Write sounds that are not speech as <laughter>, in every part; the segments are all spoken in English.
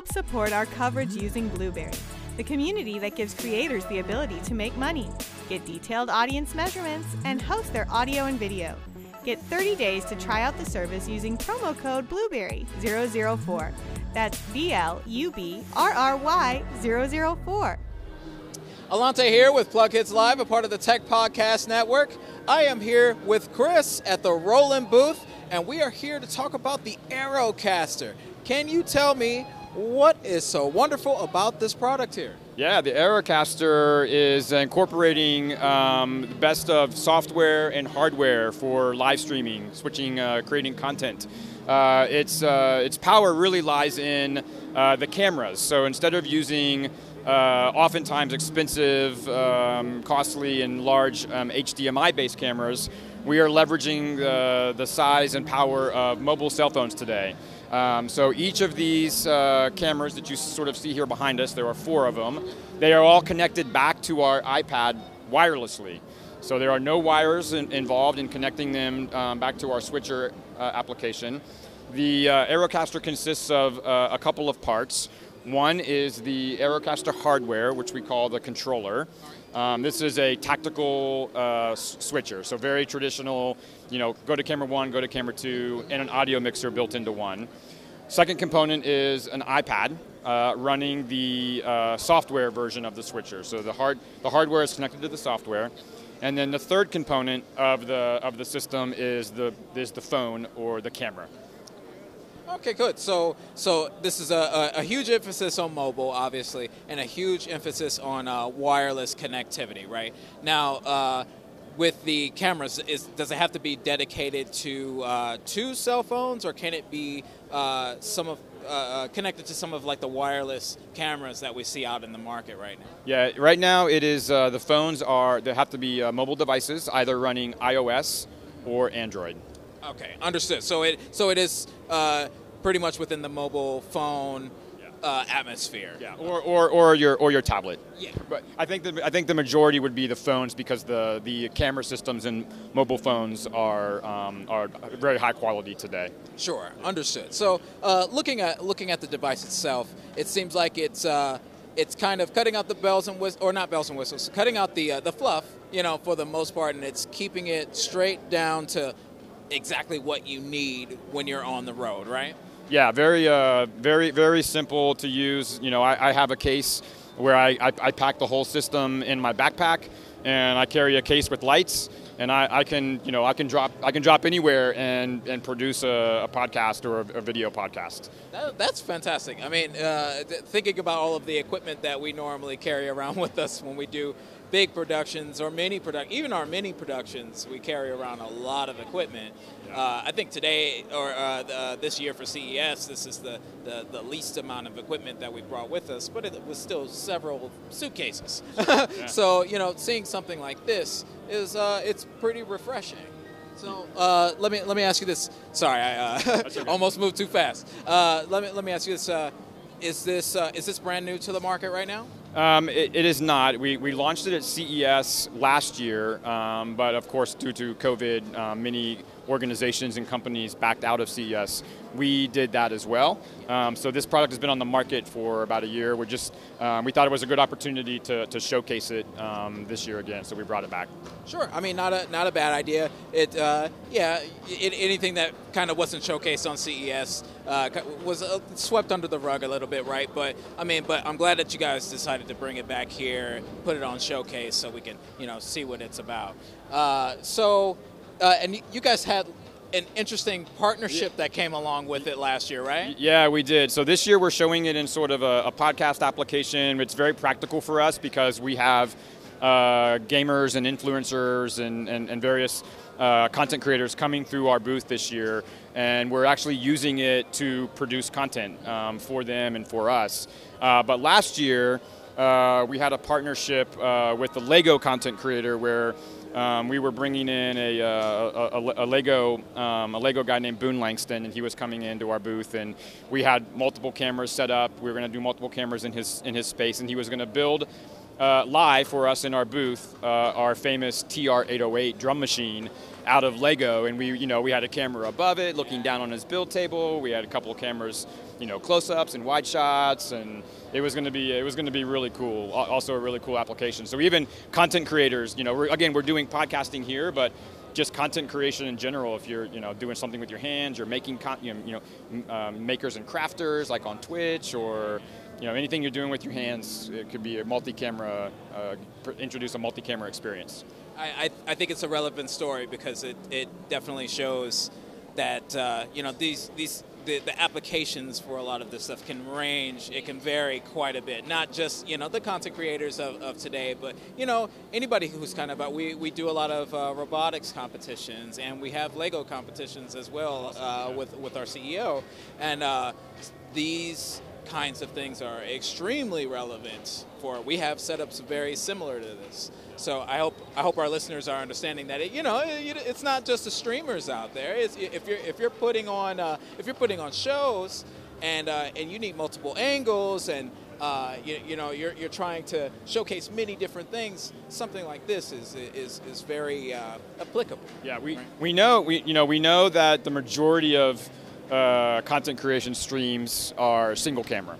Help support our coverage using Blubrry, the community that gives creators the ability to make money, get detailed audience measurements, and host their audio and video. Get 30 days to try out the service using promo code Blubrry004. That's B L U B R R Y 004. Alante here with PlugHitz Live, a part of the Tech Podcast Network. I am here with Chris at the Roland booth, and we are here to talk about the Aerocaster. Can you tell me what is so wonderful about this product here? Yeah, the Aerocaster is incorporating um, the best of software and hardware for live streaming, switching, uh, creating content. Uh, its, uh, its power really lies in uh, the cameras. So instead of using uh, oftentimes expensive, um, costly, and large um, HDMI-based cameras, we are leveraging the, the size and power of mobile cell phones today. Um, so each of these uh, cameras that you sort of see here behind us, there are four of them, they are all connected back to our iPad wirelessly. So there are no wires in, involved in connecting them um, back to our switcher uh, application. The uh, Aerocaster consists of uh, a couple of parts. One is the Aerocaster hardware, which we call the controller. Um, this is a tactical uh, switcher, so very traditional, you know, go to camera one, go to camera two, and an audio mixer built into one. Second component is an iPad uh, running the uh, software version of the switcher. So the, hard, the hardware is connected to the software. And then the third component of the, of the system is the, is the phone or the camera. Okay, good. So, so this is a, a, a, huge emphasis on mobile, obviously, and a huge emphasis on uh, wireless connectivity, right? Now, uh, with the cameras, is, does it have to be dedicated to uh, two cell phones, or can it be uh, some of uh, uh, connected to some of like the wireless cameras that we see out in the market right now? Yeah, right now it is the phones are they have to be mobile devices, either running iOS or Android. Okay, understood. So it so it is uh, pretty much within the mobile phone uh, atmosphere. Yeah, or, or, or your or your tablet. Yeah, but I think the I think the majority would be the phones because the the camera systems in mobile phones are um, are very high quality today. Sure, understood. So uh, looking at looking at the device itself, it seems like it's. Uh, it's kind of cutting out the bells and whistles, or not bells and whistles, cutting out the uh, the fluff, you know, for the most part, and it's keeping it straight down to exactly what you need when you're on the road, right? Yeah, very, uh, very, very simple to use. You know, I, I have a case where I, I, I, pack the whole system in my backpack, and I carry a case with lights, and I, I can, you know, I can drop, I can drop anywhere and, and produce a, a podcast or a, a, video podcast. That, that's fantastic. I mean, uh, thinking about all of the equipment that we normally carry around <laughs> with us when we do big productions or mini product, even our mini productions, we carry around a lot of equipment. Uh, I think today or uh, the, this year for CES, this is the, the, the, least amount of equipment that we brought with us, but it was still several suitcases. <laughs> yeah. So you know, seeing something like this is uh, it's pretty refreshing. So uh, let me let me ask you this. Sorry, I uh, <laughs> okay. almost moved too fast. Uh, let me let me ask you this. is this is this brand new to the market right now? Um, it, it is not. We, we launched it at CES last year, um, but of course, due to COVID, uh, many organizations and companies backed out of CES. We did that as well. Um, so this product has been on the market for about a year. We're just um, we thought it was a good opportunity to, to showcase it um, this year again, so we brought it back. Sure. I mean, not a not a bad idea. It uh, yeah, it, anything that kind of wasn't showcased on CES uh, was uh, swept under the rug a little bit, right? But I mean, but I'm glad that you guys decided to bring it back here, put it on showcase, so we can you know see what it's about. Uh, so uh, and you guys had an interesting partnership that came along with it last year, right? Yeah, we did. So this year we're showing it in sort of a, a podcast application. It's very practical for us because we have uh, gamers and influencers and, and, and various uh, content creators coming through our booth this year, and we're actually using it to produce content um, for them and for us. Uh, but last year, uh, we had a partnership uh, with the Lego content creator where um, we were bringing in a, uh, a, a, Lego um, a Lego guy named Boone Langston, and he was coming into our booth, and we had multiple cameras set up. We were going to do multiple cameras in his in his space, and he was going to build uh, live for us in our booth uh, our famous TR-808 drum machine out of Lego, and we you know we had a camera above it looking down on his build table. We had a couple of cameras you know close-ups and wide shots and it was going to be it was going to be really cool also a really cool application. So even content creators you know we're, again we're doing podcasting here but just content creation in general if you're you know doing something with your hands you're making con- you know, um, makers and crafters like on twitch or you know anything you're doing with your hands it could be a multi-camera uh, introduce a multi-camera experience. I, I, I, think it's a relevant story because it, it definitely shows that uh, you know these these the, the, applications for a lot of this stuff can range. It can vary quite a bit. Not just you know the content creators of, of today, but you know anybody who's kind of we we do a lot of uh, robotics competitions and we have Lego competitions as well uh, with with our CEO, and uh, these kinds of things are extremely relevant for. We have setups very similar to this. So I hope I hope our listeners are understanding that it, you know it's not just the streamers out there. It's, if you're if you're putting on uh, if you're putting on shows and uh, and you need multiple angles and uh, you, you, know you're, you're trying to showcase many different things. Something like this is is, is very uh, applicable. Yeah, we, right? we know we you know we know that the majority of uh, content creation streams are single camera,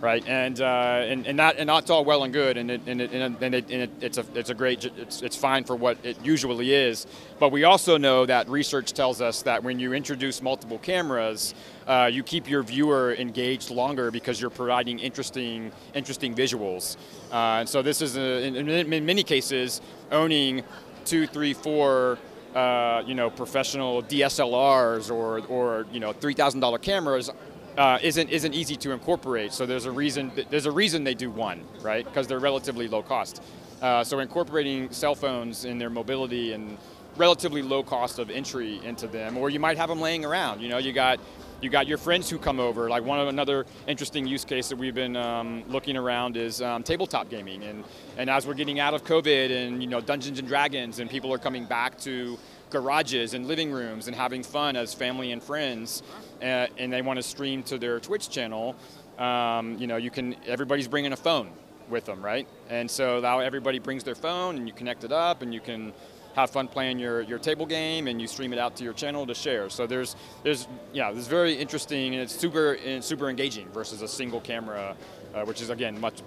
right? And uh, and and that and that's all well and good, and it, and, it, and, it, and it, it's a it's a great it's it's fine for what it usually is. But we also know that research tells us that when you introduce multiple cameras, uh, you keep your viewer engaged longer because you're providing interesting interesting visuals. Uh, and so this is a, in, in many cases owning two, three, four uh, you know, professional DSLRs or, or you know, $3,000 cameras uh, isn't isn't easy to incorporate. So there's a reason there's a reason they do one, right? Because they're relatively low cost. Uh, so incorporating cell phones in their mobility and relatively low cost of entry into them, or you might have them laying around. You know, you got you got your friends who come over. Like one of another interesting use case that we've been um, looking around is um, tabletop gaming, and and as we're getting out of COVID and you know Dungeons and Dragons, and people are coming back to garages and living rooms and having fun as family and friends, uh, and they want to stream to their Twitch channel. Um, you know, you can. Everybody's bringing a phone with them, right? And so now everybody brings their phone, and you connect it up, and you can have fun playing your, your table game and you stream it out to your channel to share. So there's there's yeah, it's very interesting and it's super and super engaging versus a single camera, uh, which is again much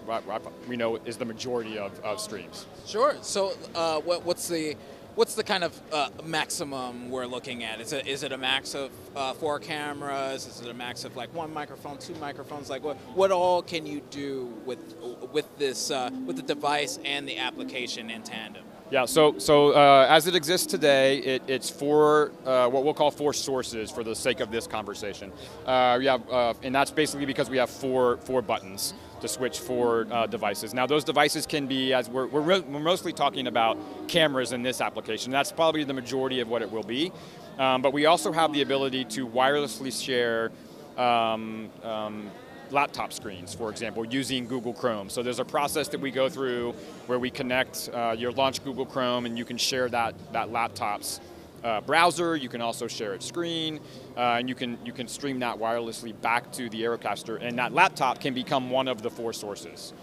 we know is the majority of, of streams. Sure. So uh, what, what's the what's the kind of uh, maximum we're looking at? Is it is it a max of uh, four cameras? Is it a max of like one microphone, two microphones? Like what what all can you do with with this uh, with the device and the application in tandem? Yeah, so so uh, as it exists today, it, it's four uh, what we'll call four sources for the sake of this conversation. Uh, we have, uh, and that's basically because we have four four buttons to switch four uh, devices. Now those devices can be, as we're, we're, we're, mostly talking about cameras in this application. That's probably the majority of what it will be. Um, but we also have the ability to wirelessly share um, um, laptop screens, for example, using Google Chrome. So there's a process that we go through where we connect uh, your launch Google Chrome and you can share that, that laptop's uh, browser. You can also share its screen, uh, and you can you can stream that wirelessly back to the Aerocaster, and that laptop can become one of the four sources.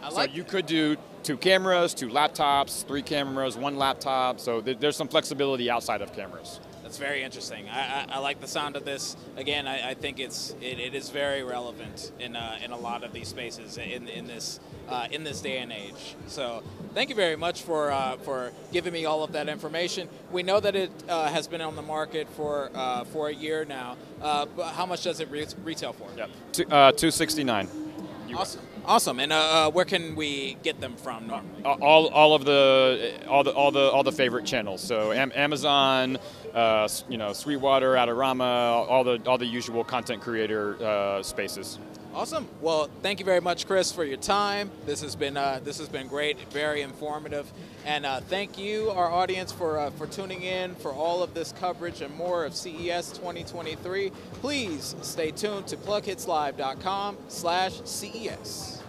I like so you could do two cameras, two laptops, three cameras, one laptop. So th- there's some flexibility outside of cameras. That's very interesting. I, I, I, like the sound of this. Again, I, I think it's it, it is very relevant in uh, in a lot of these spaces in in this uh, in this day and age. So thank you very much for uh, for giving me all of that information. We know that it uh, has been on the market for uh, for a year now. Uh, but how much does it re- retail for? Yep, two sixty nine. Awesome. Awesome. And uh, uh, where can we get them from normally? All, all of the all the all the all the favorite channels. So Amazon, uh, you know, Sweetwater, Adorama, all the all the usual content creator uh, spaces. Awesome. Well, thank you very much, Chris, for your time. This has been uh, this has been great, very informative, and uh, thank you, our audience, for uh, for tuning in for all of this coverage and more of CES 2023. Please stay tuned to PlugHitzLive.com/CES.